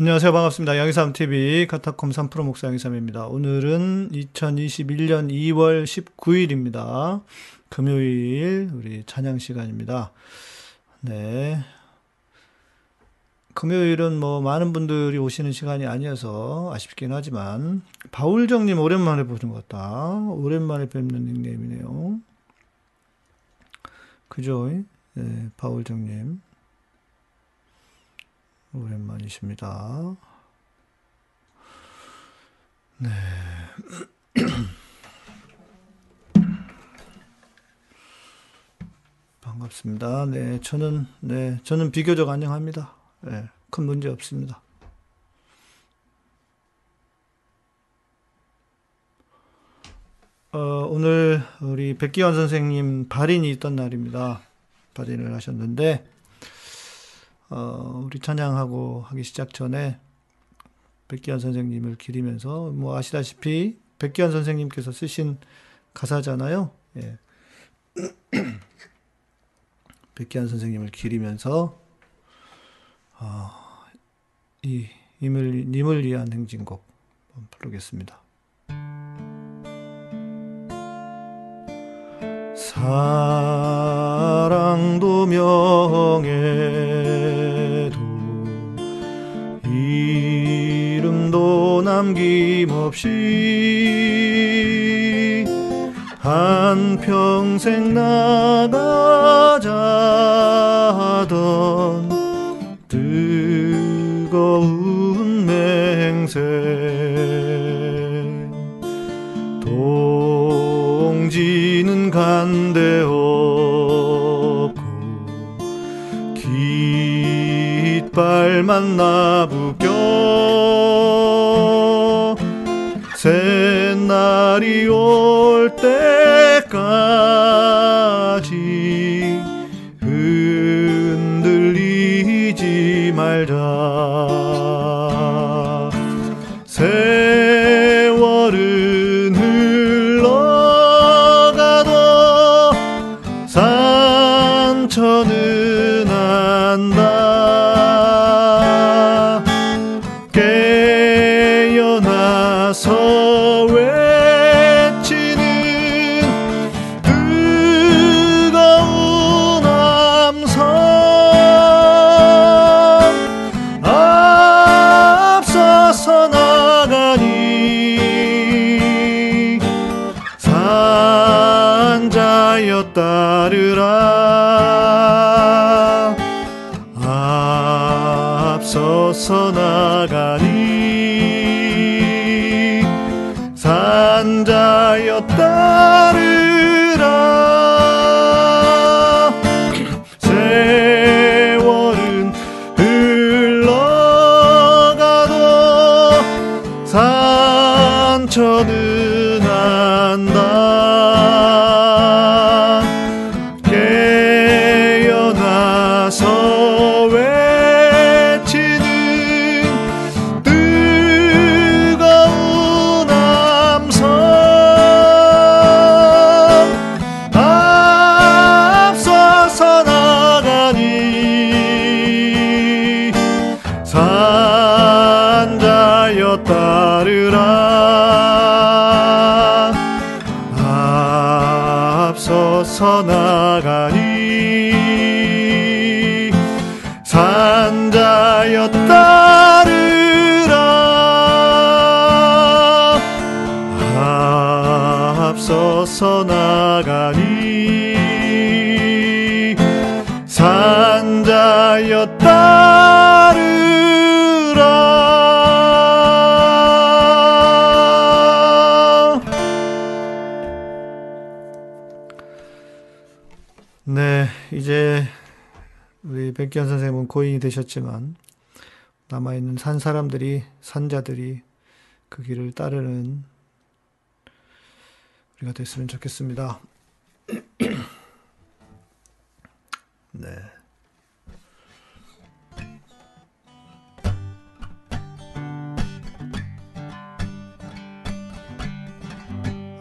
안녕하세요. 반갑습니다. 양희삼TV 카타콤 3프로 목사 양희삼입니다. 오늘은 2021년 2월 19일입니다. 금요일 우리 찬양 시간입니다. 네. 금요일은 뭐 많은 분들이 오시는 시간이 아니어서 아쉽긴 하지만 바울정님 오랜만에 보는 것 같다. 오랜만에 뵙는 닉네임이네요. 그죠? 네, 바울정님. 오랜만이십니다. 네. 반갑습니다. 네, 저는, 네, 저는 비교적 안녕합니다. 네, 큰 문제 없습니다. 어, 오늘 우리 백기환 선생님 발인이 있던 날입니다. 발인을 하셨는데, 어, 우리 찬양하고 하기 시작 전에 백기환 선생님을 기리면서 뭐 아시다시피 백기환 선생님께서 쓰신 가사잖아요. 예. 백기환 선생님을 기리면서 어, 이 님을 님을 위한 행진곡 부르겠습니다. 사랑도 명예 남김없이 한평생 나가자던 뜨거운 맹세 동지는 간대 없고 깃발만 나부껴 새 날이 올 때까지 앞서서 나가니? 따르라. 네, 백기현 선생님은 고인이 되셨지만 남아있는 산 사람들이 산자들이 그 길을 따르는 우리가 됐으면 좋겠습니다. 네.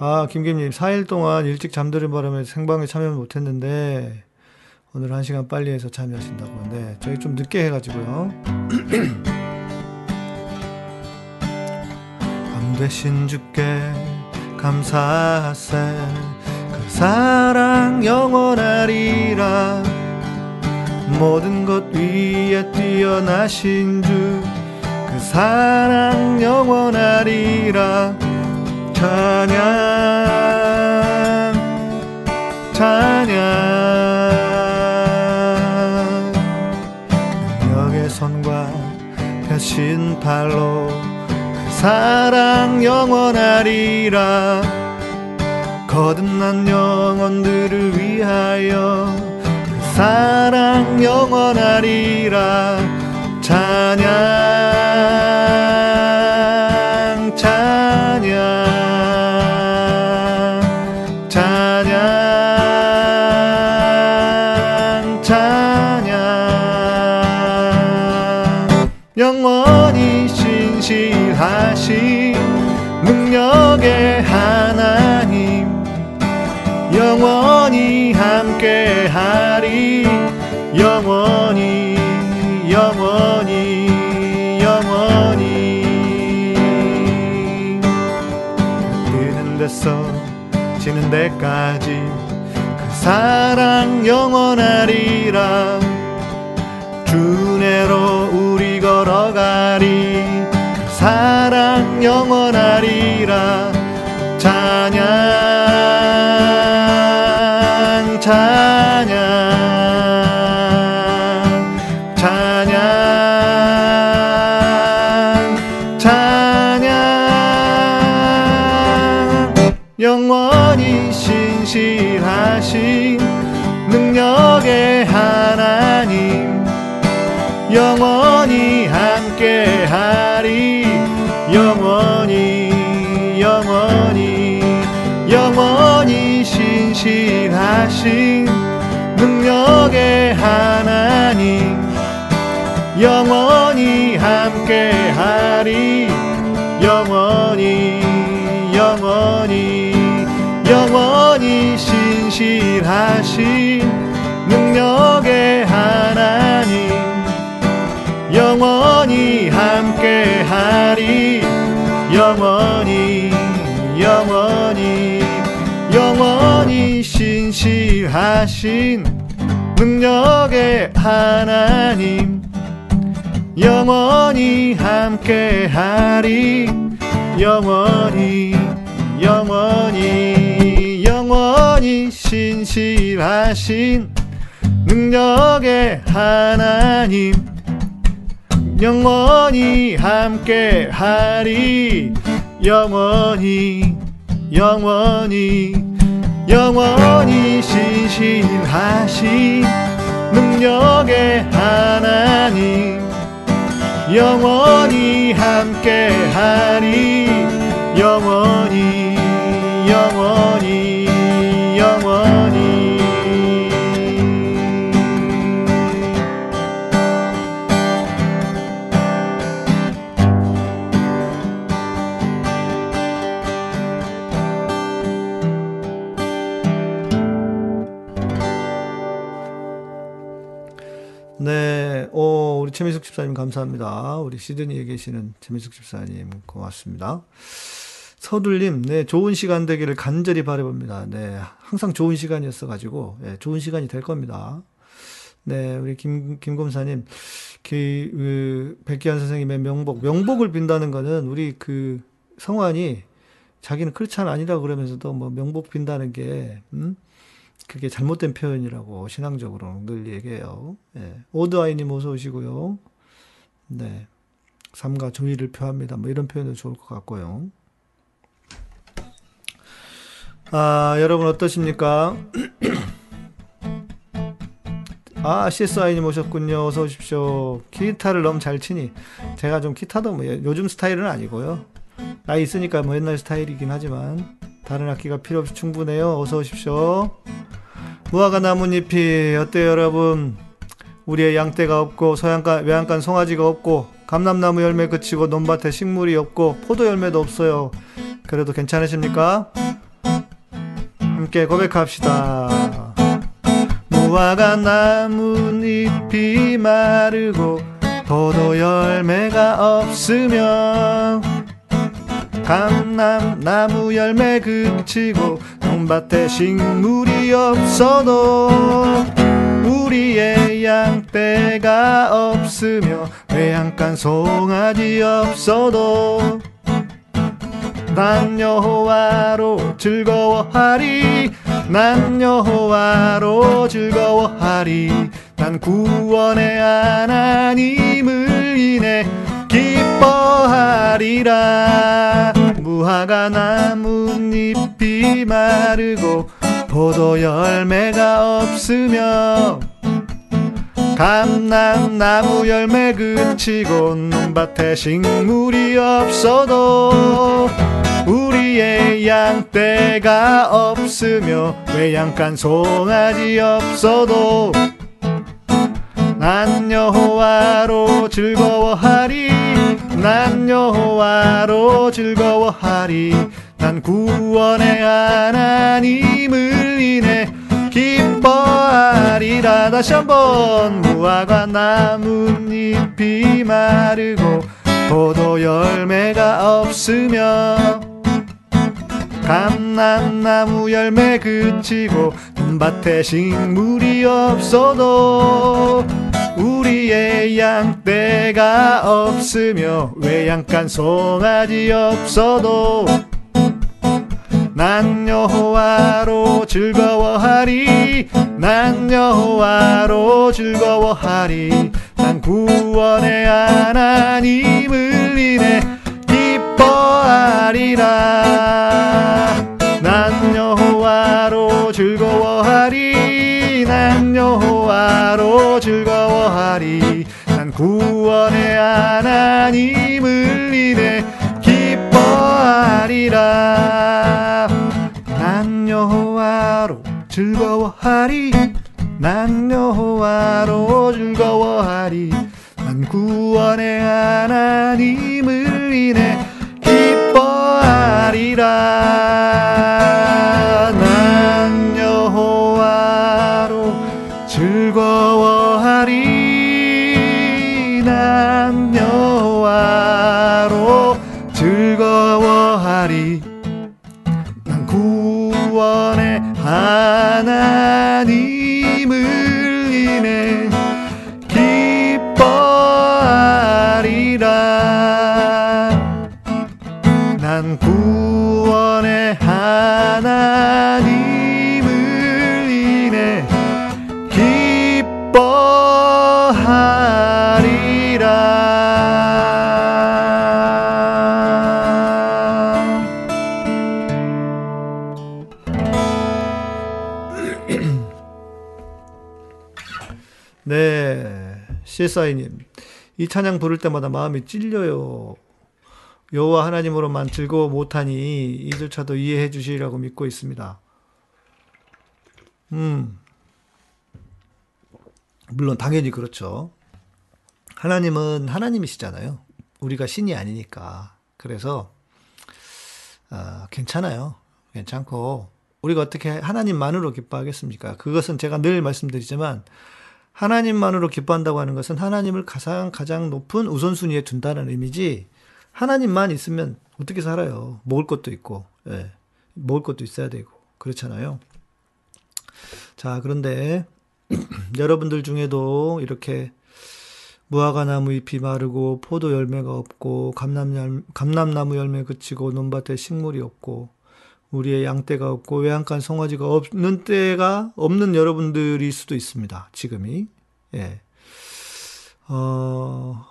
아, 김김님, 4일 동안 일찍 잠들은 바람에 생방에 참여 못했는데, 오늘 한 시간 빨리 해서 참여하신다고. 네, 저희 좀 늦게 해가지고요. 되신 주께 감사하세. 그 사랑 영원하리라. 모든 것 위에 뛰어나신 주 그 사랑 영원하리라. 찬양 찬양. 능력의 손과 팔로 그 사랑 영원하리라. 거듭난 영혼들을 위하여 그 사랑 영원하리라. 찬양 찬양 찬양 찬양. 영원히 하신 능력의 하나님 영원히 함께 하리 영원히 영원히 영원히. 뜨는 데서 지는 데까지 그 사랑 영원하리라 영 영원히 영원히 영원히 신실하신 능력의 하나님 영원히 함께하리 영원히 영원히 영원히 신실하신 능력의 하나님 영원히 함께 하리. 영원히 영원히 영원히 신실하신 능력의 하나님. 영원히 함께 하리. 영원히 영원히 최민숙 집사님 감사합니다. 우리 시드니에 계시는 최민숙 집사님 고맙습니다. 서둘님, 네, 좋은 시간 되기를 간절히 바라봅니다. 네, 항상 좋은 시간이었어가지고, 네, 좋은 시간이 될 겁니다. 네, 우리 김, 김검사님, 그, 그, 백기환 선생님의 명복, 명복을 빈다는 거는 우리 그 성환이 자기는 크리스찬 아니라 그러면서도 뭐 명복 빈다는 게, 음? 그게 잘못된 표현이라고 신앙적으로 늘 얘기해요. 예. 오드아이님 어서 오시고요. 네. 삶과 조의를 표합니다. 뭐 이런 표현도 좋을 것 같고요. 아, 여러분 어떠십니까? 아, CSI님 오셨군요. 어서 오십시오. 기타를 너무 잘 치니. 제가 좀 기타도 뭐 요즘 스타일은 아니고요. 나이 있으니까 뭐 옛날 스타일이긴 하지만 다른 악기가 필요 없이 충분해요. 어서 오십시오. 무화과 나뭇잎이 어때요, 여러분? 우리의 양떼가 없고 서양가 외양간 송아지가 없고 감람나무 열매 그치고 논밭에 식물이 없고 포도 열매도 없어요. 그래도 괜찮으십니까? 함께 고백합시다. 무화과 나뭇잎이 마르고 포도 열매가 없으면 감남 나무 열매 그치고 논밭에 식물이 없어도 우리의 양떼가 없으며 외양간 송아지 없어도 난 여호와로 즐거워하리 난 여호와로 즐거워하리. 난 구원의 하나님을 인해 기뻐하리라. 무화과 나뭇잎이 마르고 포도 열매가 없으며 감남나무 열매 그치고 논밭에 식물이 없어도 우리의 양떼가 없으며 외양간 송아지 없어도 난 여호와로 즐거워하리 난 여호와로 즐거워하리. 난 구원의 하나님을 인해 기뻐하리라. 다시 한번 무화과 나뭇잎이 마르고 포도 열매가 없으며 감남나무 열매 그치고 밭에 식물이 없어도 우리의 양떼가 없으며 외양간 송아지 없어도 난 여호와로 즐거워하리. 난 여호와로 즐거워하리. 난 구원의 하나님을 인해 기뻐하리라. 난 여호와로 즐거워하리. 난 여호와로 즐거워하리. 난 구원의 하나님을 인해 기뻐하리라 즐거워하리. 난 여호와로 즐거워하리. 난 구원의 하나님을 인해 기뻐하리라. 난 여호와로 즐거워하리 하나님 CSI님. 이 찬양 부를 때마다 마음이 찔려요. 여호와 하나님으로만 즐거워 못하니 이조차도 이해해 주시리라고 믿고 있습니다. 음. 물론 당연히 그렇죠. 하나님은 하나님이시잖아요. 우리가 신이 아니니까. 그래서 아, 괜찮아요. 괜찮고 우리가 어떻게 하나님만으로 기뻐하겠습니까? 그것은 제가 늘 말씀드리지만 하나님만으로 기뻐한다고 하는 것은 하나님을 가장 가장 높은 우선순위에 둔다는 의미지 하나님만 있으면 어떻게 살아요? 먹을 것도 있고, 예. 먹을 것도 있어야 되고, 그렇잖아요. 자, 그런데 여러분들 중에도 이렇게 무화과 나무 잎이 마르고 포도 열매가 없고 감람 감람나무 열매 그치고 논밭에 식물이 없고 우리의 양떼가 없고 외양간 송아지가 없는 때가 없는 여러분들일 수도 있습니다. 지금이 예. 어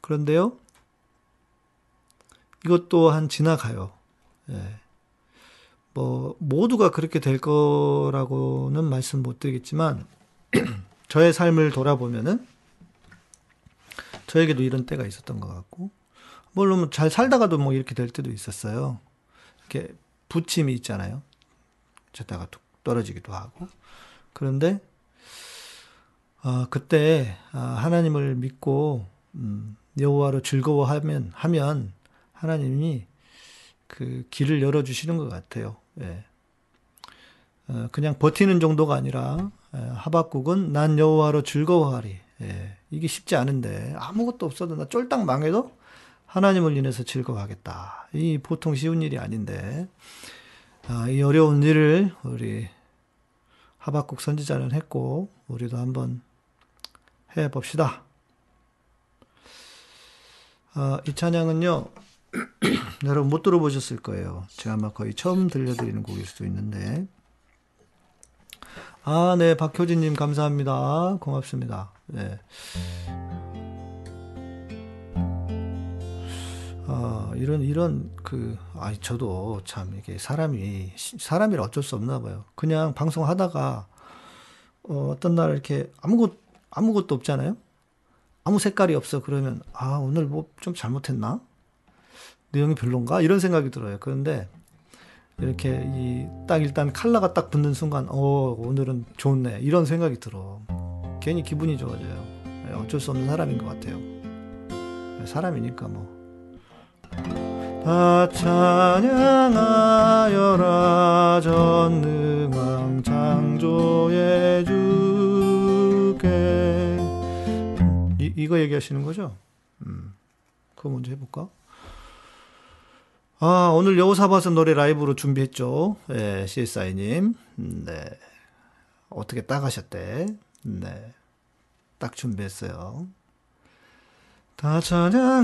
그런데요. 이것 또한 지나가요. 예. 뭐 모두가 그렇게 될 거라고는 말씀 못 드리겠지만 저의 삶을 돌아보면은 저에게도 이런 때가 있었던 것 같고 물론 잘 살다가도 뭐 이렇게 될 때도 있었어요. 이렇게 부침이 있잖아요. 졌다가 툭 떨어지기도 하고 그런데 어, 그때 아, 하나님을 믿고 음, 여호와로 즐거워하면 하면 하나님이 그 길을 열어 주시는 것 같아요. 예. 어, 그냥 버티는 정도가 아니라 예, 하박국은 난 여호와로 즐거워하리. 예. 이게 쉽지 않은데 아무것도 없어도 나 쫄딱 망해도 하나님을 인해서 즐거워하겠다. 이 보통 쉬운 일이 아닌데, 아, 이 어려운 일을 우리 하박국 선지자는 했고, 우리도 한번 해 봅시다. 아, 이 찬양은요, 여러분 못 들어보셨을 거예요. 제가 아마 거의 처음 들려드리는 곡일 수도 있는데. 아, 네, 박효진님 감사합니다. 고맙습니다. 네. 아, 이런, 이런, 그, 아, 저도 참, 이게 사람이, 사람이라 어쩔 수 없나 봐요. 그냥 방송 하다가, 어, 어떤 날 이렇게 아무것, 아무것도 없잖아요? 아무 색깔이 없어. 그러면, 아, 오늘 뭐 좀 잘못했나? 내용이 별론가? 이런 생각이 들어요. 그런데, 이렇게 이 딱 일단 칼라가 딱 붙는 순간, 어, 오늘은 좋네. 이런 생각이 들어. 괜히 기분이 좋아져요. 네, 어쩔 수 없는 사람인 것 같아요. 네, 사람이니까 뭐. 다 찬양하여라 전능왕 창조의 주께 이, 이거 얘기하시는 거죠? 음, 그거 먼저 해볼까? 아, 오늘 여호사밧은 노래 라이브로 준비했죠. 예, CSI님. 네. 어떻게 딱 하셨대? 네. 딱 준비했어요. 다 찬양하여라.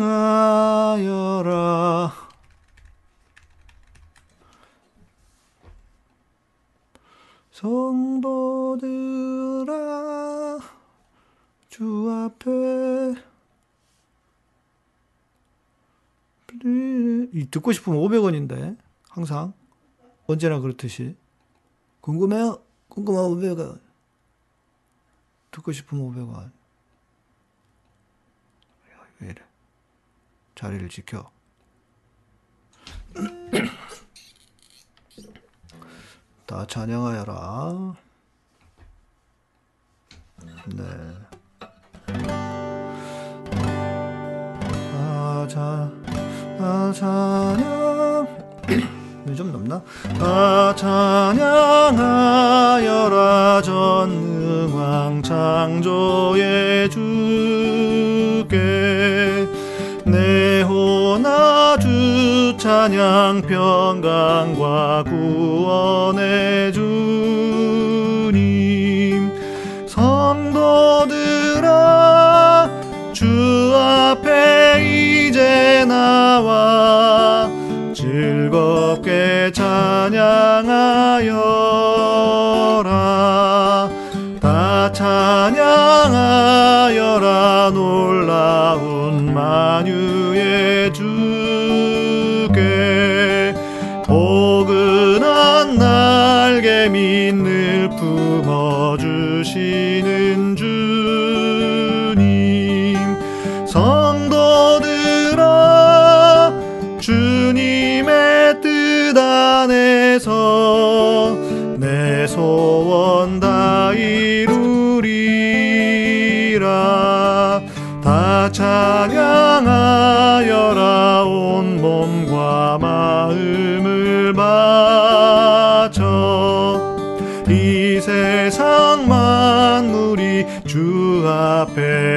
성도들아, 주 앞에 이 듣고 싶으면 500원인데 항상 언제나 그렇듯이 궁금해요? 궁금하면 500원 듣고 싶으면 500원 왜 이래 자리를 지켜 다 찬양하여라 네 아, 자, 아, 찬양. 좀 넘나? 아, 찬양하여라 전능왕 창조의 주께 내 호나 주 찬양 평강과 구원의 주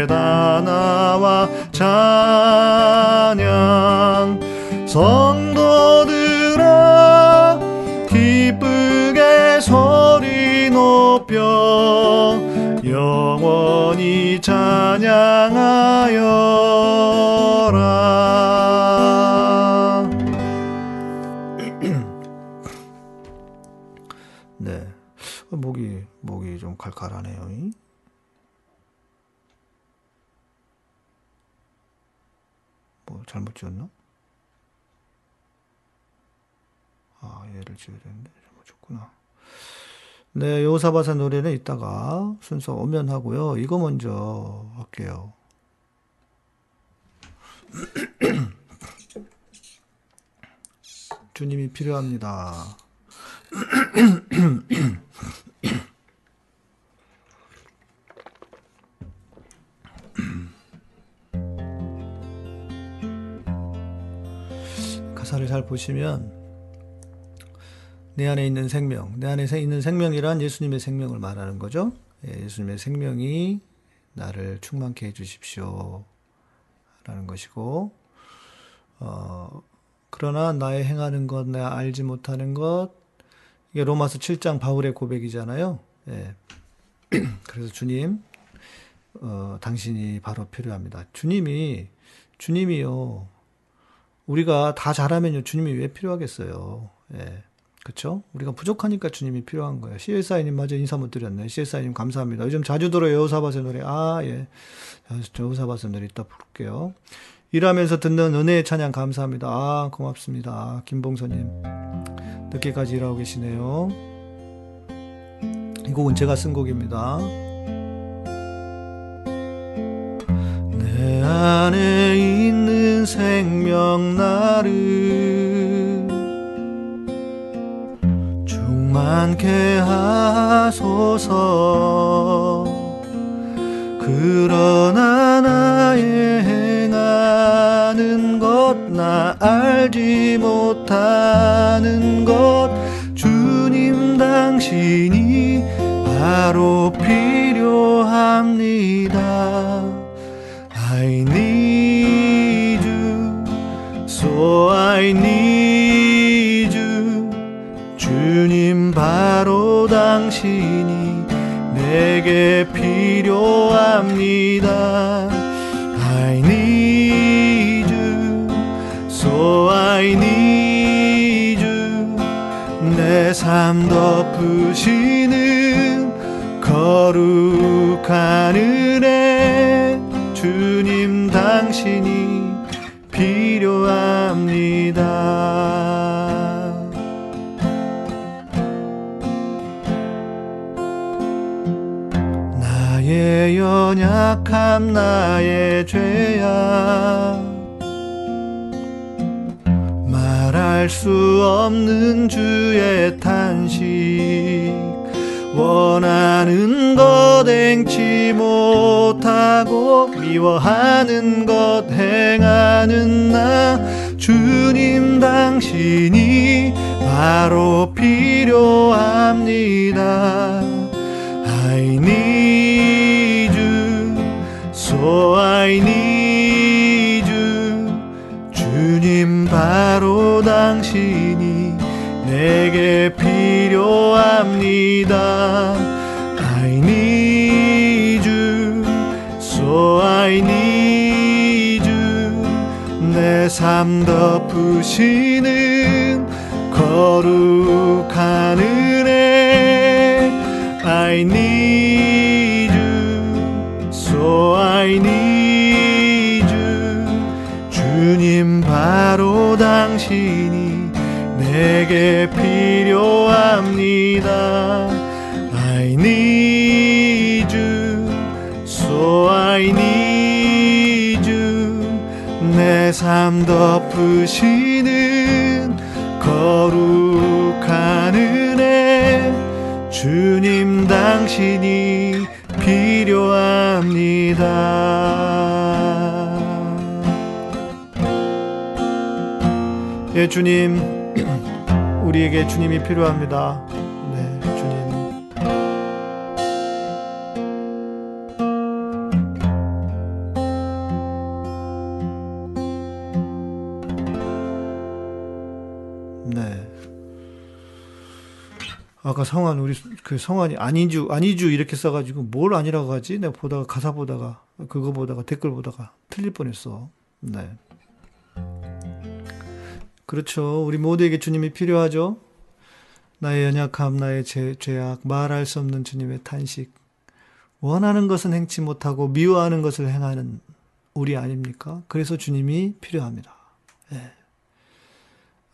다 나와 찬양 네, 요사바사 노래는 이따가 순서 오면 하고요. 이거 먼저 할게요. 주님이 필요합니다. 가사를 잘 보시면 내 안에 있는 생명, 내 안에 있는 생명이란 예수님의 생명을 말하는 거죠. 예, 예수님의 생명이 나를 충만케 해주십시오. 라는 것이고, 어, 그러나 나의 행하는 것, 내가 알지 못하는 것, 이게 로마서 7장 바울의 고백이잖아요. 예. 그래서 주님, 어, 당신이 바로 필요합니다. 주님이, 주님이요. 우리가 다 잘하면요, 주님이 왜 필요하겠어요. 예. 그쵸? 우리가 부족하니까 주님이 필요한 거예요. CSI님 마저 인사 못 드렸네. CSI님 감사합니다. 요즘 자주 들어요. 여호사밧의 노래. 아, 예. 여호사밧의 노래 이따 부를게요. 일하면서 듣는 은혜의 찬양 감사합니다. 아, 고맙습니다. 김봉서님. 늦게까지 일하고 계시네요. 이 곡은 제가 쓴 곡입니다. 내 안에 있는 생명 나를 충만케 하소서. 그러나 나의 행하는 것 나 알지 못하는 것 주님 당신이 바로 필요합니다 당신이 내게 필요합니다. I need you, so I need you. 내 삶 덮으시는 거룩한 은혜, 주님 당신이 연약함 나의 죄악 말할 수 없는 주의 탄식 원하는 것 행치 못하고 미워하는 것 행하는 나 주님 당신이 바로 필요합니다. I need so I need you 주님 바로 당신이 내게 필요합니다. I need you, so I need you. 내 삶 덮으시는 거룩한 은혜. I need 당신이 내게 필요합니다. I need you, so I need you. 내 삶 덮으시는 거룩한 은혜. 주님 당신이 필요합니다. 예, 주님, 우리에게 주님이 필요합니다. 네, 주님. 네. 아까 성한 우리 그 성한이 아니주 아니주 이렇게 써가지고 뭘 아니라고 하지? 내가 보다가 가사 보다가 그거 보다가 댓글 보다가 틀릴 뻔했어. 네. 그렇죠. 우리 모두에게 주님이 필요하죠. 나의 연약함, 나의 죄, 죄악, 말할 수 없는 주님의 탄식. 원하는 것은 행치 못하고 미워하는 것을 행하는 우리 아닙니까? 그래서 주님이 필요합니다. 예.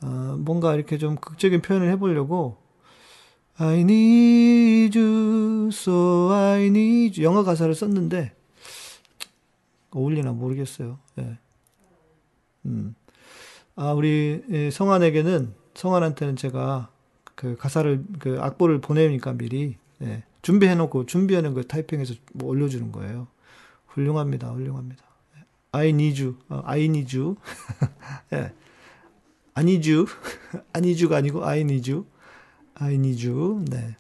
어, 뭔가 이렇게 좀 극적인 표현을 해보려고 I need you, so I need you. 영어 가사를 썼는데 어울리나 모르겠어요. 예. 음. 아, 우리 예, 성환에게는 성환한테는 제가 그 가사를 그 악보를 보내니까 미리 예, 준비해 놓고 준비하는 걸 타이핑해서 뭐 올려주는 거예요. 훌륭합니다, 훌륭합니다. I need you, 어, I need you. 예. I need you, I need you가 아니고 I need you, I need you. 네.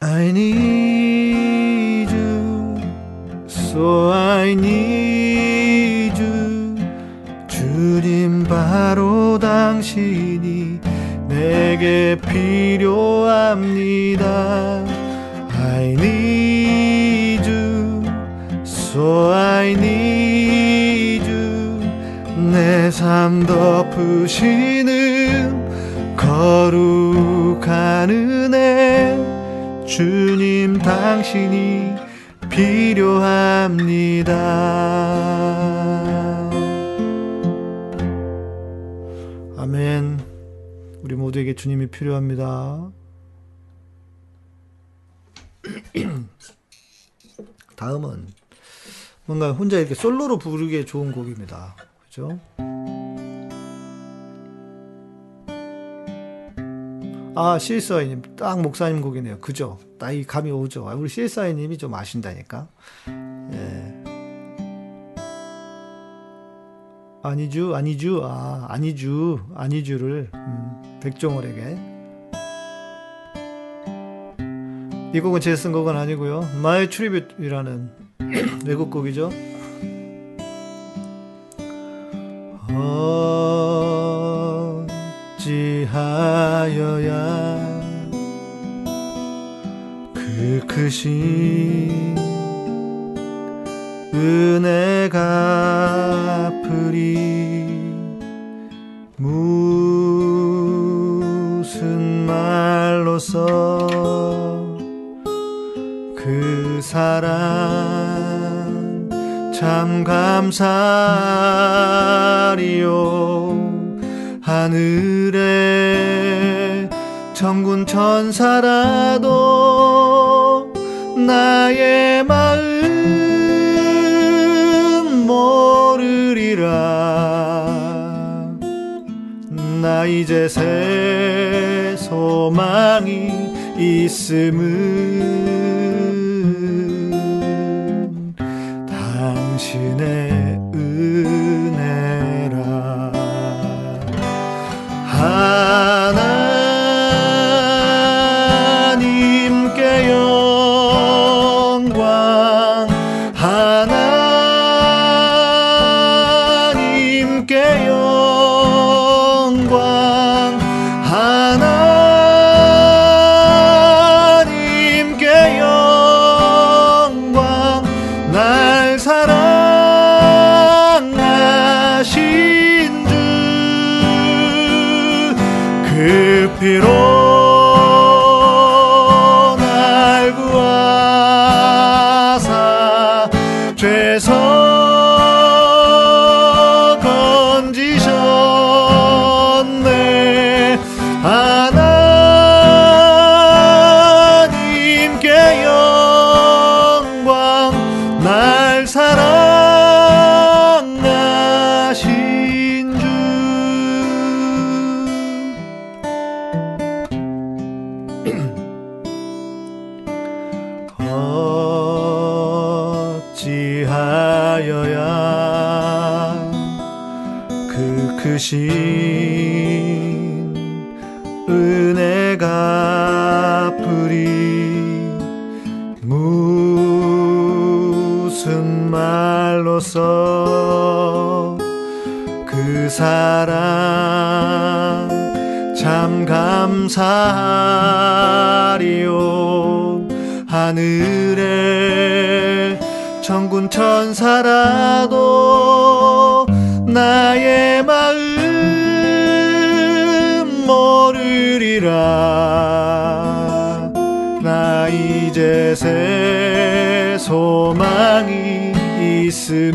I need you, so I need you. 바로 당신이 내게 필요합니다. I need you, so I need you. 내 삶 덮으시는 거룩한 은혜, 주님 당신이 필요합니다. 아멘. 우리 모두에게 주님이 필요합니다. 다음은 뭔가 혼자 이렇게 솔로로 부르기에 좋은 곡입니다. 그죠? 아, CSI님, 딱 목사님 곡이네요. 그죠? 딱 이 감이 오죠. 우리 CSI님이 좀 아신다니까. 예. 아니주, 아니주, 아, 아니주, 아니주를, 음, 백종월에게. 이 곡은 제쓴 곡은 아니고요. My Tribute이라는 외국 곡이죠. 어찌하여야 그 크신 은혜가 풀이 무슨 말로써 그 사랑 참 감사리요. 하늘에 천군 천사라도 나의 마음 이제 새 소망이 있음은 천군 천사라도 나의 마음 모르리라. 나 이제 새 소망이 있음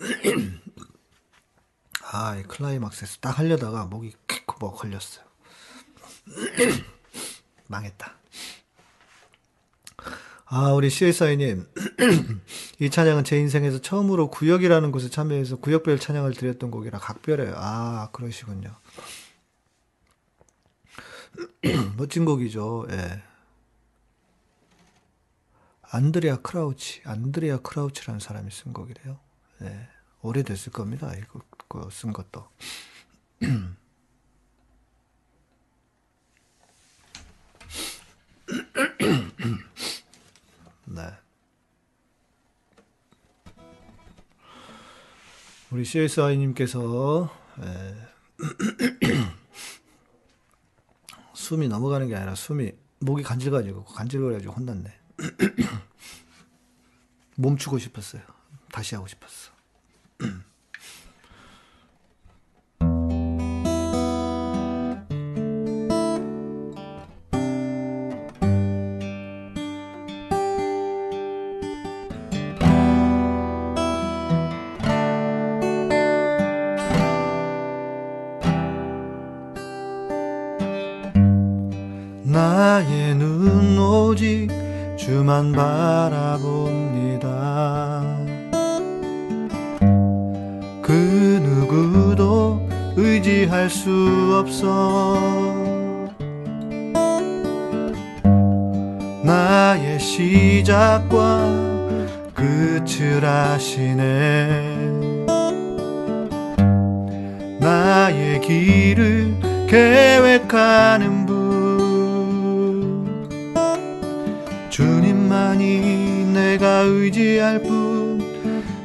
아, 이 클라이막스에서 딱 하려다가 목이 킥뭐 걸렸어요. 망했다. 아, 우리 CSI님. 이 찬양은 제 인생에서 처음으로 구역이라는 곳에 참여해서 구역별 찬양을 드렸던 곡이라 각별해요. 아, 그러시군요. 멋진 곡이죠. 예. 안드레아 크라우치, 안드레아 크라우치라는 사람이 쓴 곡이래요. 예. 오래됐을 겁니다. 이거, 그거 쓴 것도. 네. 우리 CSI님께서 숨이 넘어가는 게 아니라 숨이 목이 간질가지고 간질거려가지고 혼났네. 멈추고 싶었어요. 다시 하고 싶었어. 의지할 뿐.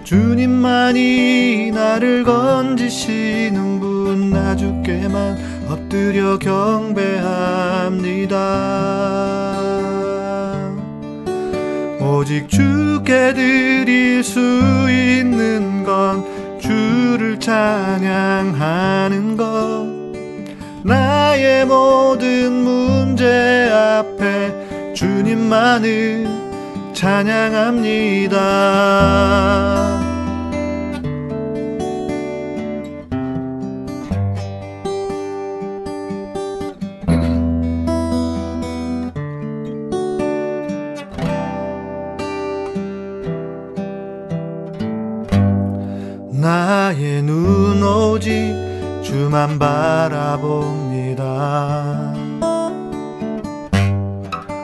주님만이 나를 건지시는 분. 나 주께만 엎드려 경배합니다. 오직 주께 드릴 수 있는 건 주를 찬양하는 것 나의 모든 문제 앞에 주님만을 찬양합니다. 나의 눈 오직 주만 바라봅니다.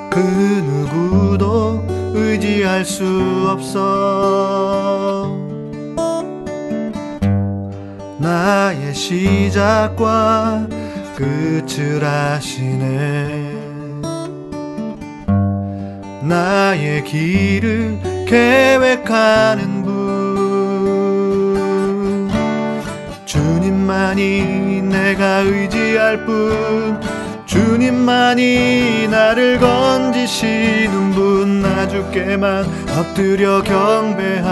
그 누구도 의지할 수 없어. 나의 시작과 끝을 아시네. 나의 길을 계획하는 분. 주님만이 내가 의지할 뿐. 주님만이 나를 건지시는 분. 나 주께만 엎드려 경배합니다.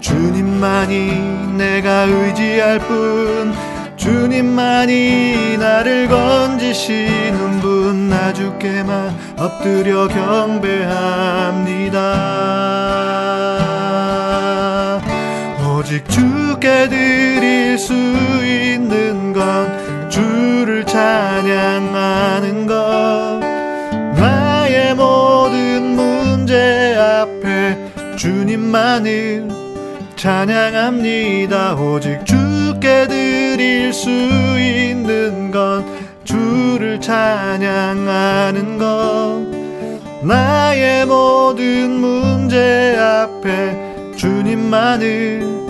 주님만이 내가 의지할 뿐. 주님만이 나를 건지시는 분 나 주께만 엎드려 경배합니다 오직 주께 드릴 수 있는 건 주를 찬양하는 것. 나의 모든 문제 앞에 주님만을 찬양합니다. 오직 주께 드릴 수 있는 건 주를 찬양하는 것. 나의 모든 문제 앞에 주님만을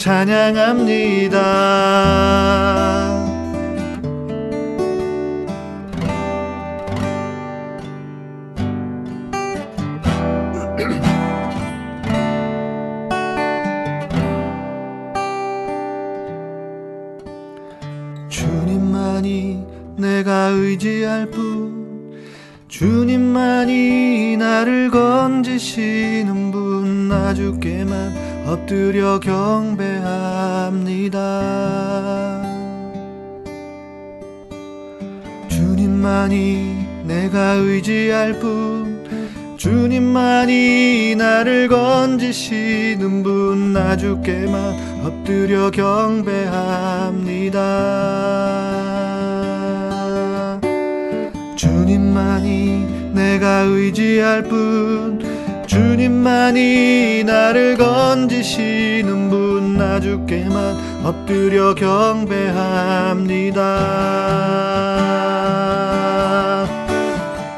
찬양합니다. 주님만이 내가 의지할 뿐 주님만이 나를 건지시는 분 나 주께만 엎드려 경배합니다. 주님만이 내가 의지할 뿐 주님만이 나를 건지시는 분 나 주께만 엎드려 경배합니다. 주님만이 내가 의지할 뿐 주님만이 나를 건지시는 분 나 주께만 엎드려 경배합니다.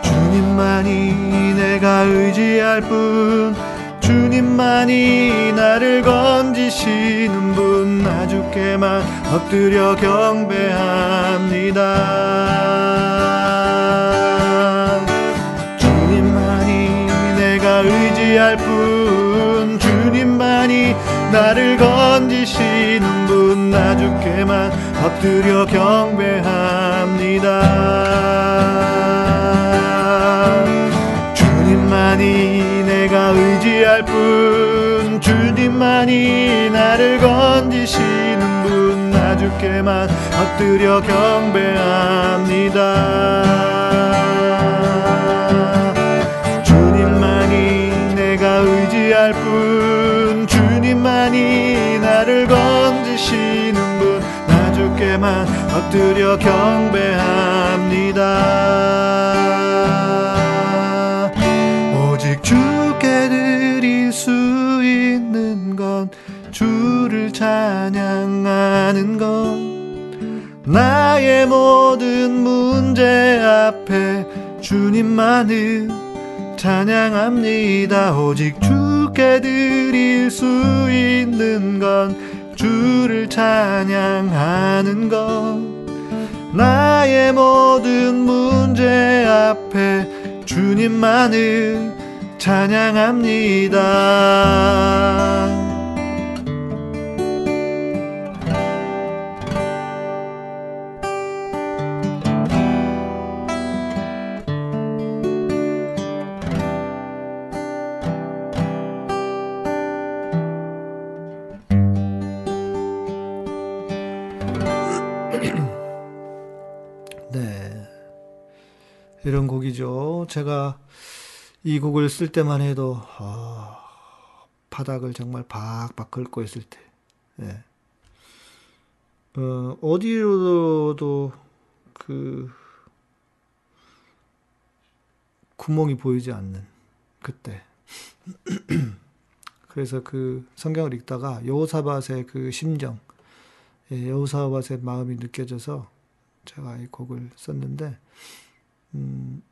주님만이 내가 의지할 뿐 주님만이 나를 건지시는 분 나 주께만 엎드려 경배합니다 할 뿐 주님만이 나를 건지시는 분 나 주께만 엎드려 경배합니다. 주님만이 내가 의지할 뿐 주님만이 나를 건지시는 분 나 주께만 엎드려 경배합니다 주님만이 나를 건지시는 분 나 주께만 엎드려 경배합니다. 오직 주께 드릴 수 있는 건 주를 찬양하는 것. 나의 모든 문제 앞에 주님만을 찬양합니다. 오직 주께 드릴 수 있는 건 주를 찬양하는 것. 나의 모든 문제 앞에 주님만을 찬양합니다. 곡이죠. 제가 이 곡을 쓸 때만 해도, 아, 바닥을 정말 박박 긁고 있을 때, 예. 어, 어디로도 그, 구멍이 보이지 않는 그때. 그래서 그 성경을 읽다가 여호사밧의 그 심정, 예, 여호사밧의 마음이 느껴져서 제가 이 곡을 썼는데, 음,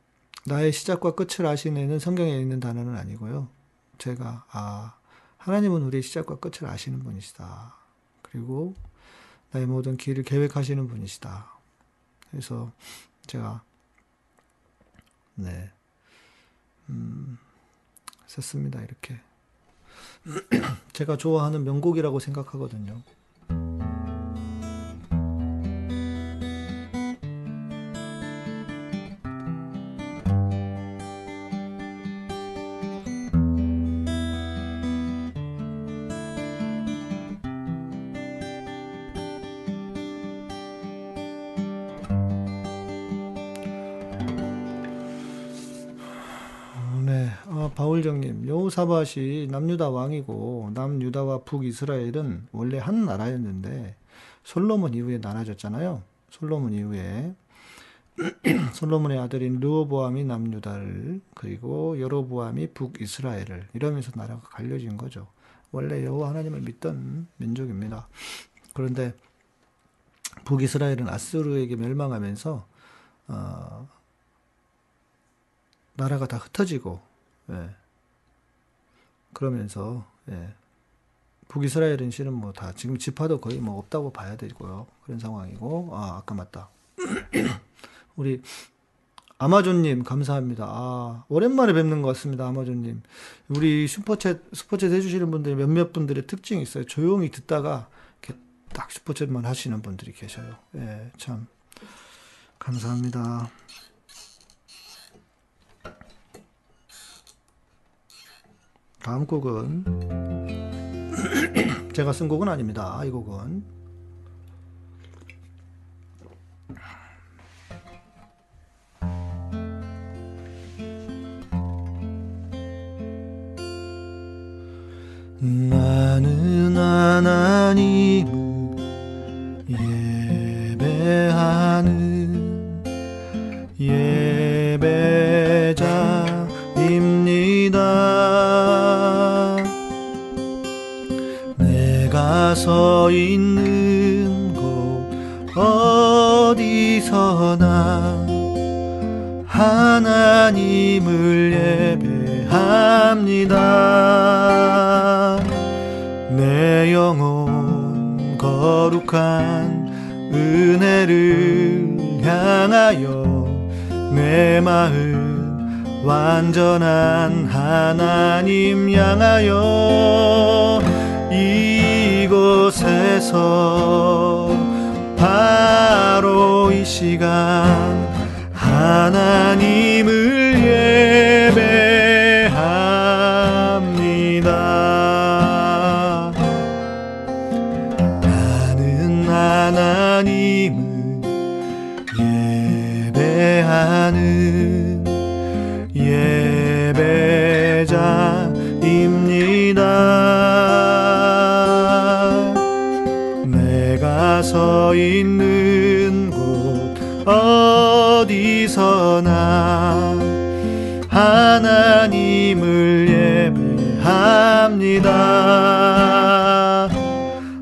나의 시작과 끝을 아시는 성경에 있는 단어는 아니고요. 제가, 아, 하나님은 우리의 시작과 끝을 아시는 분이시다. 그리고 나의 모든 길을 계획하시는 분이시다. 그래서 제가, 네, 음, 썼습니다. 이렇게. 제가 좋아하는 명곡이라고 생각하거든요. 여호사밧이 남유다 왕이고 남유다와 북이스라엘은 원래 한 나라였는데 솔로몬 이후에 나눠졌잖아요. 솔로몬 이후에 솔로몬의 아들인 르호보암이 남유다를 그리고 여로보암이 북이스라엘을 이러면서 나라가 갈려진 거죠. 원래 여호와 하나님을 믿던 민족입니다. 그런데 북이스라엘은 아스르에게 멸망하면서 어, 나라가 다 흩어지고 예. 그러면서 예. 북이스라엘은 실은 뭐 다 지금 지파도 거의 뭐 없다고 봐야 되고요. 그런 상황이고 아 아까 맞다. 우리 아마존님 감사합니다. 아 오랜만에 뵙는 것 같습니다. 아마존님 우리 슈퍼챗 슈퍼챗 해주시는 분들이 몇몇 분들의 특징이 있어요. 조용히 듣다가 이렇게 딱 슈퍼챗만 하시는 분들이 계셔요. 예, 참 감사합니다. 다음 곡은 제가 쓴 곡은 아닙니다. 이 곡은 나는 하나님 있는 곳 어디서나 하나님을 예배합니다. 내 영혼 거룩한 은혜를 향하여 내 마음 완전한 하나님 향하여 이곳에서 바로 이 시간 하나님을 예배 예배합니다.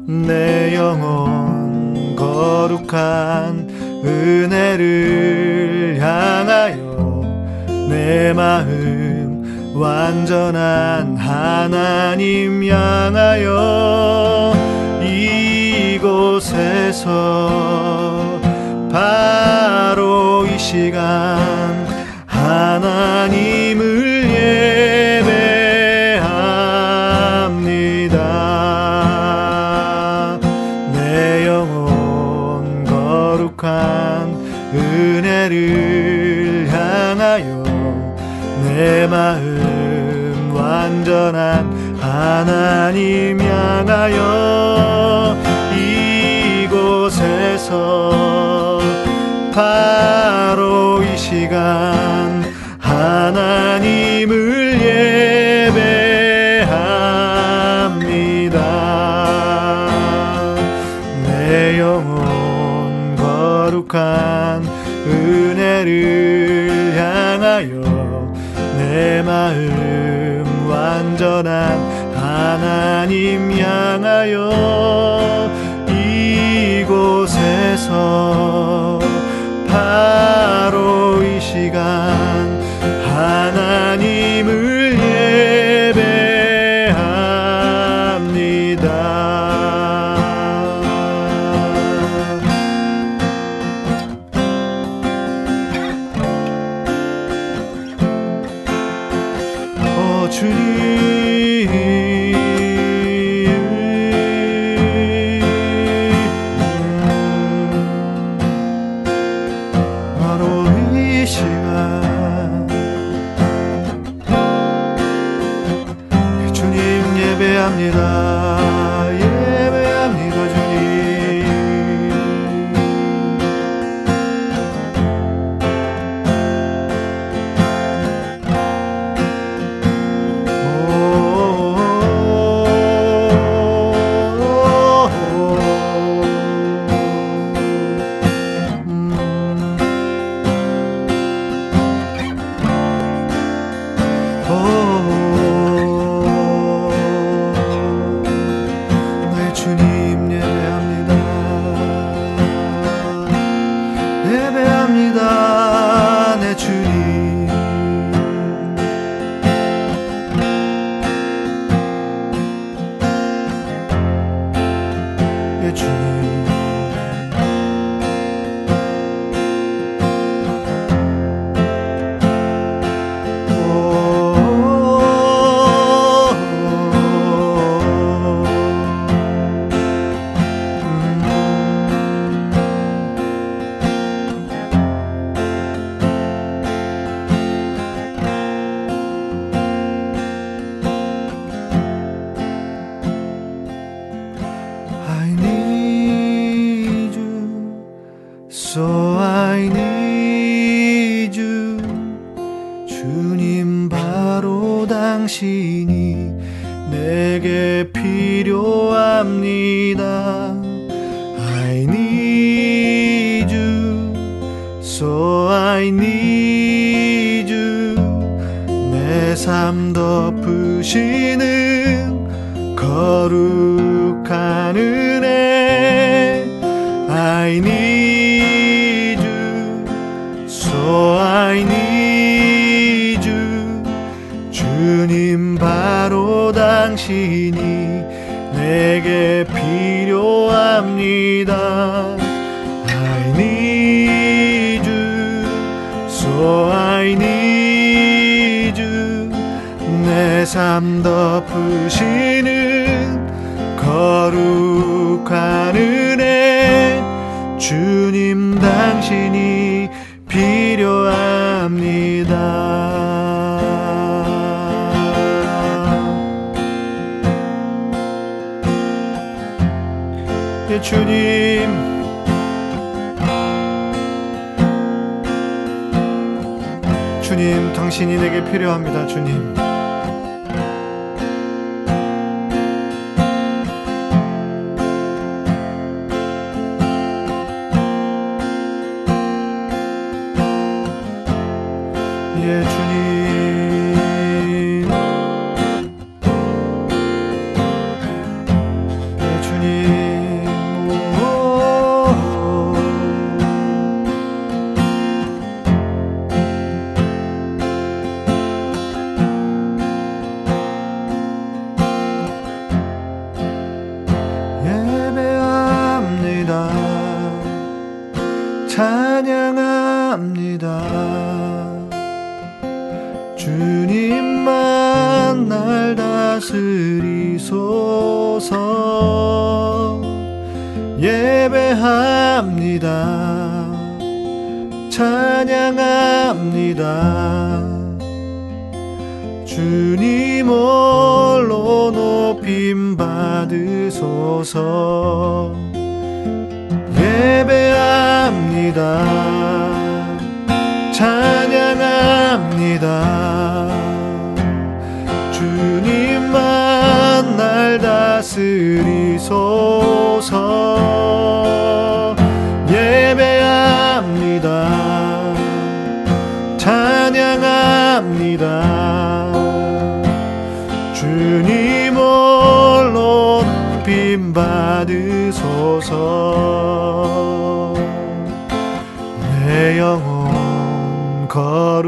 내 영혼 거룩한 은혜를 향하여 내 마음 완전한 하나님 향하여 이곳에서 바로 이 시간 하나님을 예배 완전한 하나님 향하여 이곳에서 바로 이 시간 하나님을 은혜를 향하여 내 마음 완전한 하나님 향하여 이곳에서 바로 이 시간 하나님 담 덮으신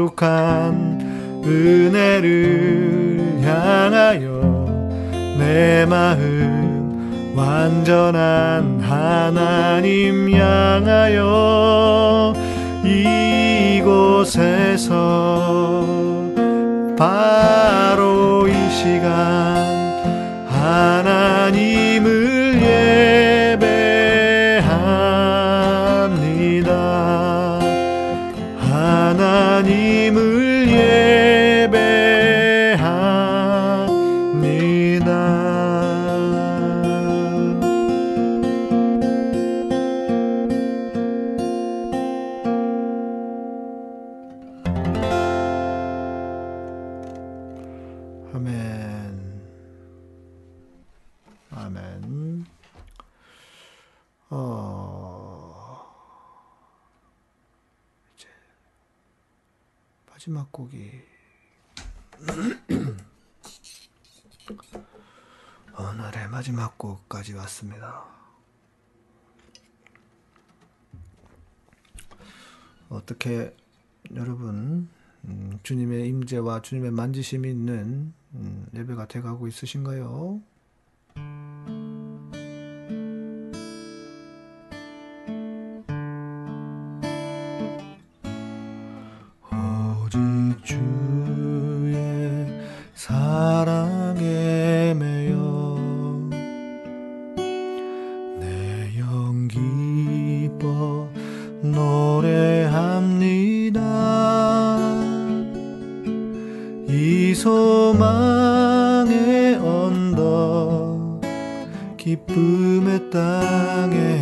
거룩한 은혜를 향하여 내 마음 완전한 하나님 향하여 이곳에서 바로 이 시간 하나님을 예 여기까지 왔습니다. 어떻게 여러분 음, 주님의 임재와 주님의 만지심이 있는 음, 예배가 돼가고 있으신가요? 오직 주의 사랑에 매 기뻐 노래합니다. 이 소망의 언덕 기쁨의 땅에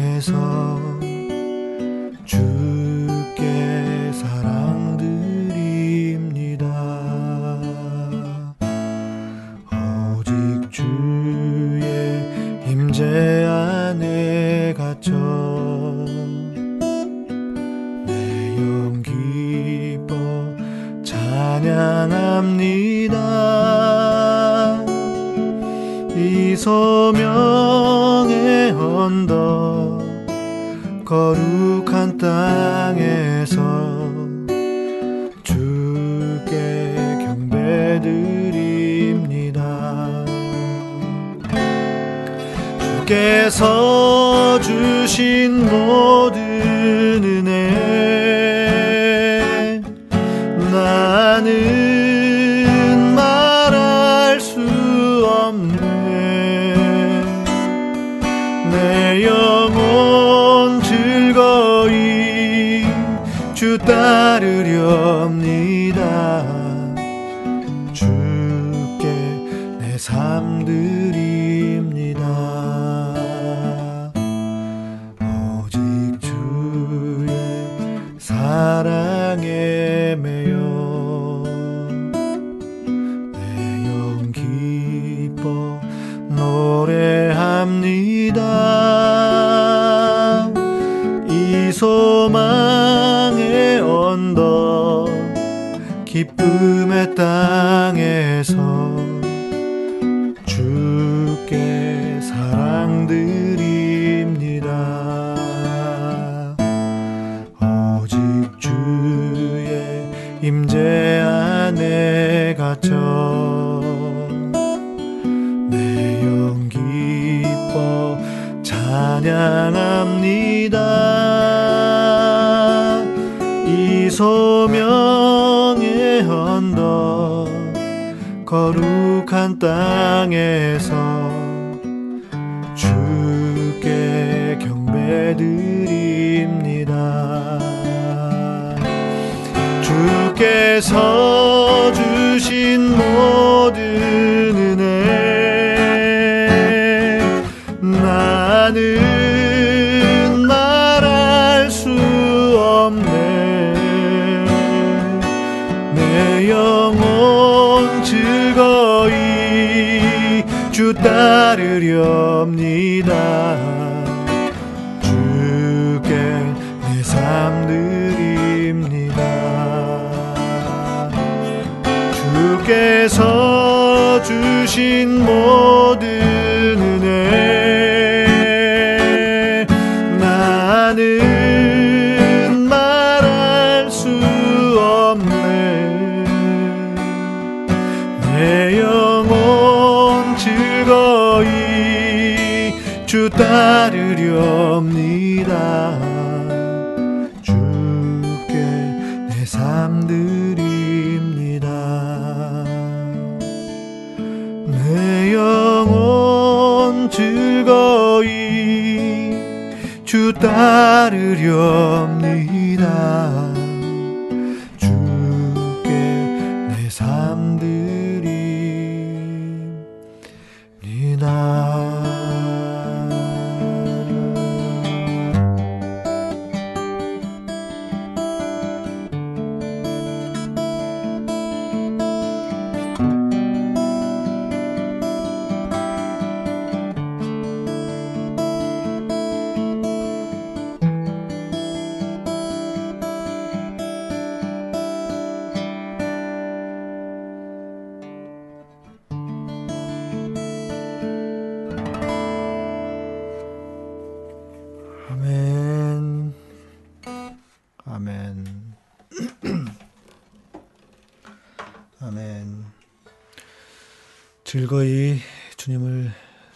즐거이 주님을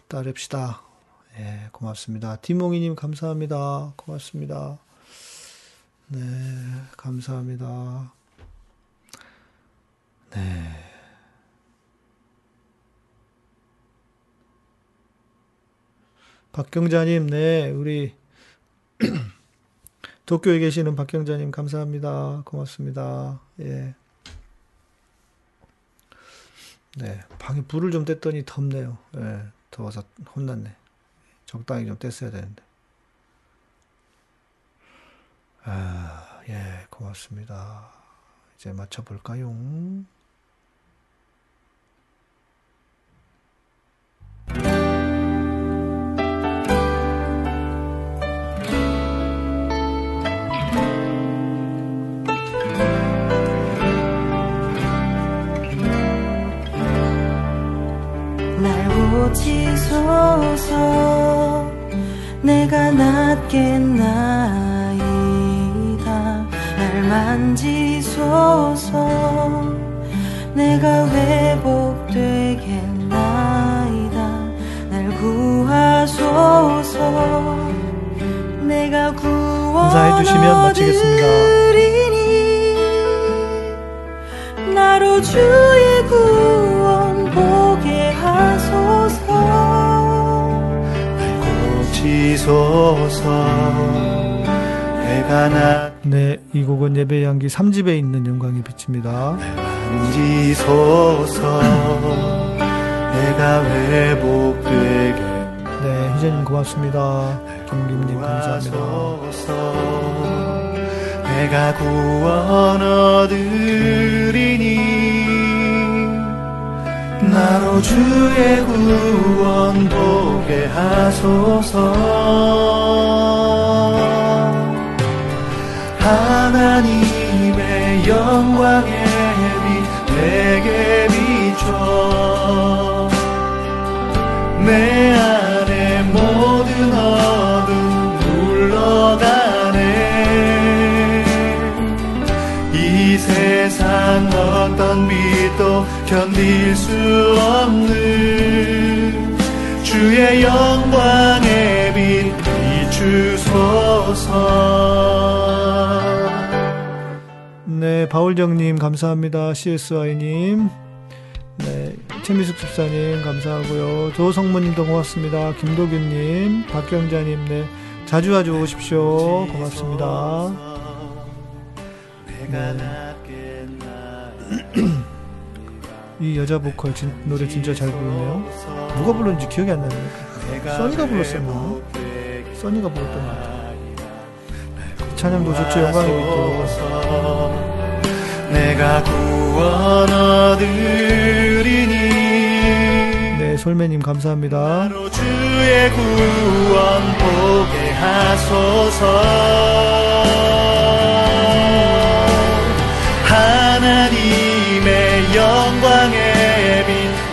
따릅시다. 예, 고맙습니다. 디몽이님 감사합니다. 고맙습니다. 네, 감사합니다. 네. 박경자님, 네, 우리 도쿄에 계시는 박경자님 감사합니다. 고맙습니다. 예. 네, 방에 불을 좀 뗐더니 덥네요. 예, 더워서 혼났네. 적당히 좀 뗐어야 되는데. 아, 예, 고맙습니다. 이제 맞춰볼까요? 고치소서 내가 낫겠나이다 날 만지소서 내가 회복되겠나이다 날 구하소서 내가 구원 인사해 주시면 마치겠습니다. 나로 주 네, 이 곡은 예배 향기 3집에 있는 영광의 빛입니다. 네, 희재님 고맙습니다. 김김님 감사합니다. 내가 구원 얻으리니 나로 주의 구원 보게 하소서. 하나님의 영광의 빛 내게 비춰 내 안에 모든 어둠 물러가네. 이 세상 어떤 빛도 견딜 수 없는 주의 영광의 빛 비추소서 네, 바울정님 감사합니다. CSY님. 네, 최미숙 집사님 감사하고요. 조성무님도 고맙습니다. 김도균님, 박경자님, 네, 자주 자주 오십시오. 고맙습니다. 이 여자 보컬 진- 노래 진짜 잘 부르네요. 누가 불렀는지 기억이 안 나네요. 써니가 불렀었나? 써니가 불렀던 것 같아요. 이 찬양도 좋죠. 영광의 빛도. 내가 구원 얻으리니 네, 솔매님 감사합니다. 주의 구원 보게 하소서 하나님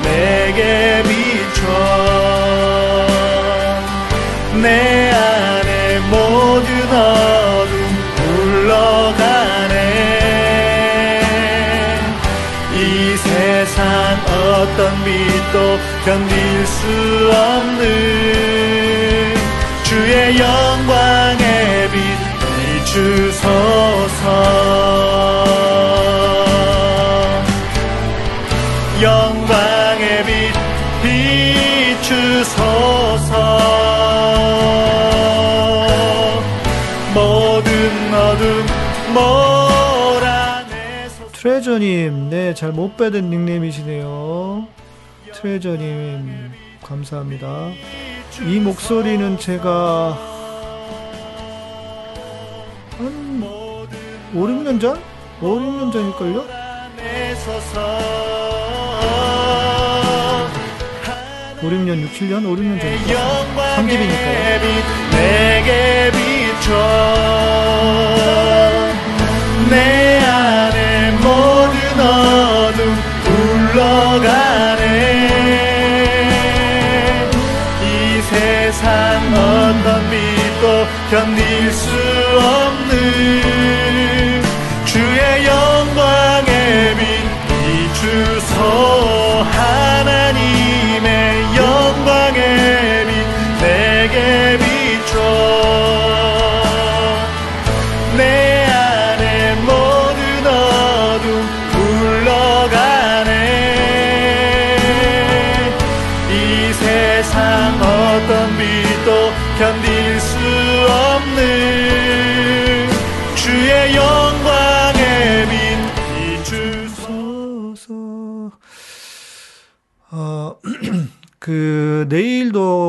내게 비춰. 내 안에 모든 어둠 물러가네. 이 세상 어떤 빛도 견딜 수 없는 잘 못 빼던 닉네임이시네요. 트레저님, 감사합니다. 이 목소리는 제가 한 5, 6년 전? 5, 6년 전일걸요? 내소서 5, 6년, 6, 7년? 5, 6년 전이죠. 영광의 3집이니까요. 빛 내게 비춰 내 안에 모든 어둠 물러가네. 이 세상 어떤 빛도 견딜 수 없는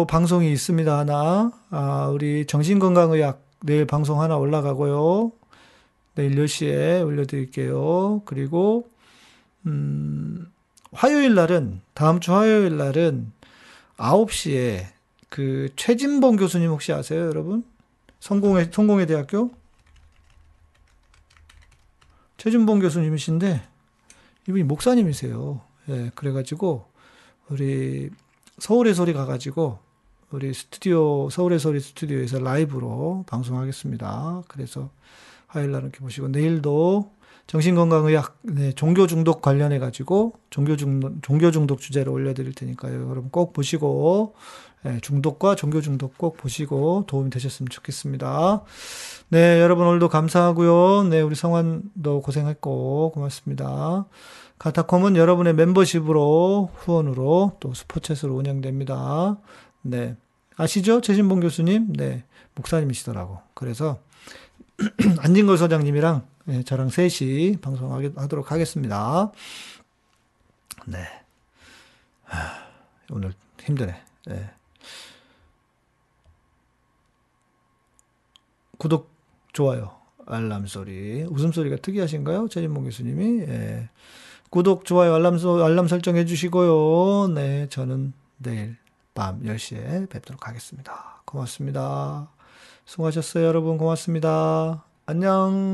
방송이 있습니다, 하나. 아, 우리 정신건강의학 내일 방송 하나 올라가고요. 내일 10시에 올려드릴게요. 그리고, 음, 화요일 날은, 다음 주 화요일 날은 9시에 그 최진봉 교수님 혹시 아세요, 여러분? 성공의, 성공의 대학교? 최진봉 교수님이신데, 이분이 목사님이세요. 예, 그래가지고, 우리 서울의 소리 가가지고 우리 스튜디오 서울의 소리 스튜디오에서 라이브로 방송하겠습니다. 그래서 화요일 날 이렇게 보시고 내일도 정신건강의학 네, 종교 중독 관련해 가지고 종교 중독 종교 중독 주제를 올려드릴 테니까요. 여러분 꼭 보시고 예, 중독과 종교 중독 꼭 보시고 도움이 되셨으면 좋겠습니다. 네, 여러분 오늘도 감사하고요. 네, 우리 성환도 고생했고 고맙습니다. 카타콤은 여러분의 멤버십으로 후원으로 또 스포츠로 운영됩니다. 네. 아시죠? 최신봉 교수님? 네. 목사님이시더라고. 그래서 안진걸 소장님이랑 예, 저랑 셋이 방송하도록 하겠습니다. 네. 하, 오늘 힘드네. 예. 구독, 좋아요, 알람 소리. 웃음소리가 특이하신가요? 최진봉 교수님이. 예. 구독, 좋아요, 알람, 소, 알람 설정해 주시고요. 네. 저는 내일 밤 10시에 뵙도록 하겠습니다. 고맙습니다. 수고하셨어요, 여러분. 고맙습니다. 안녕.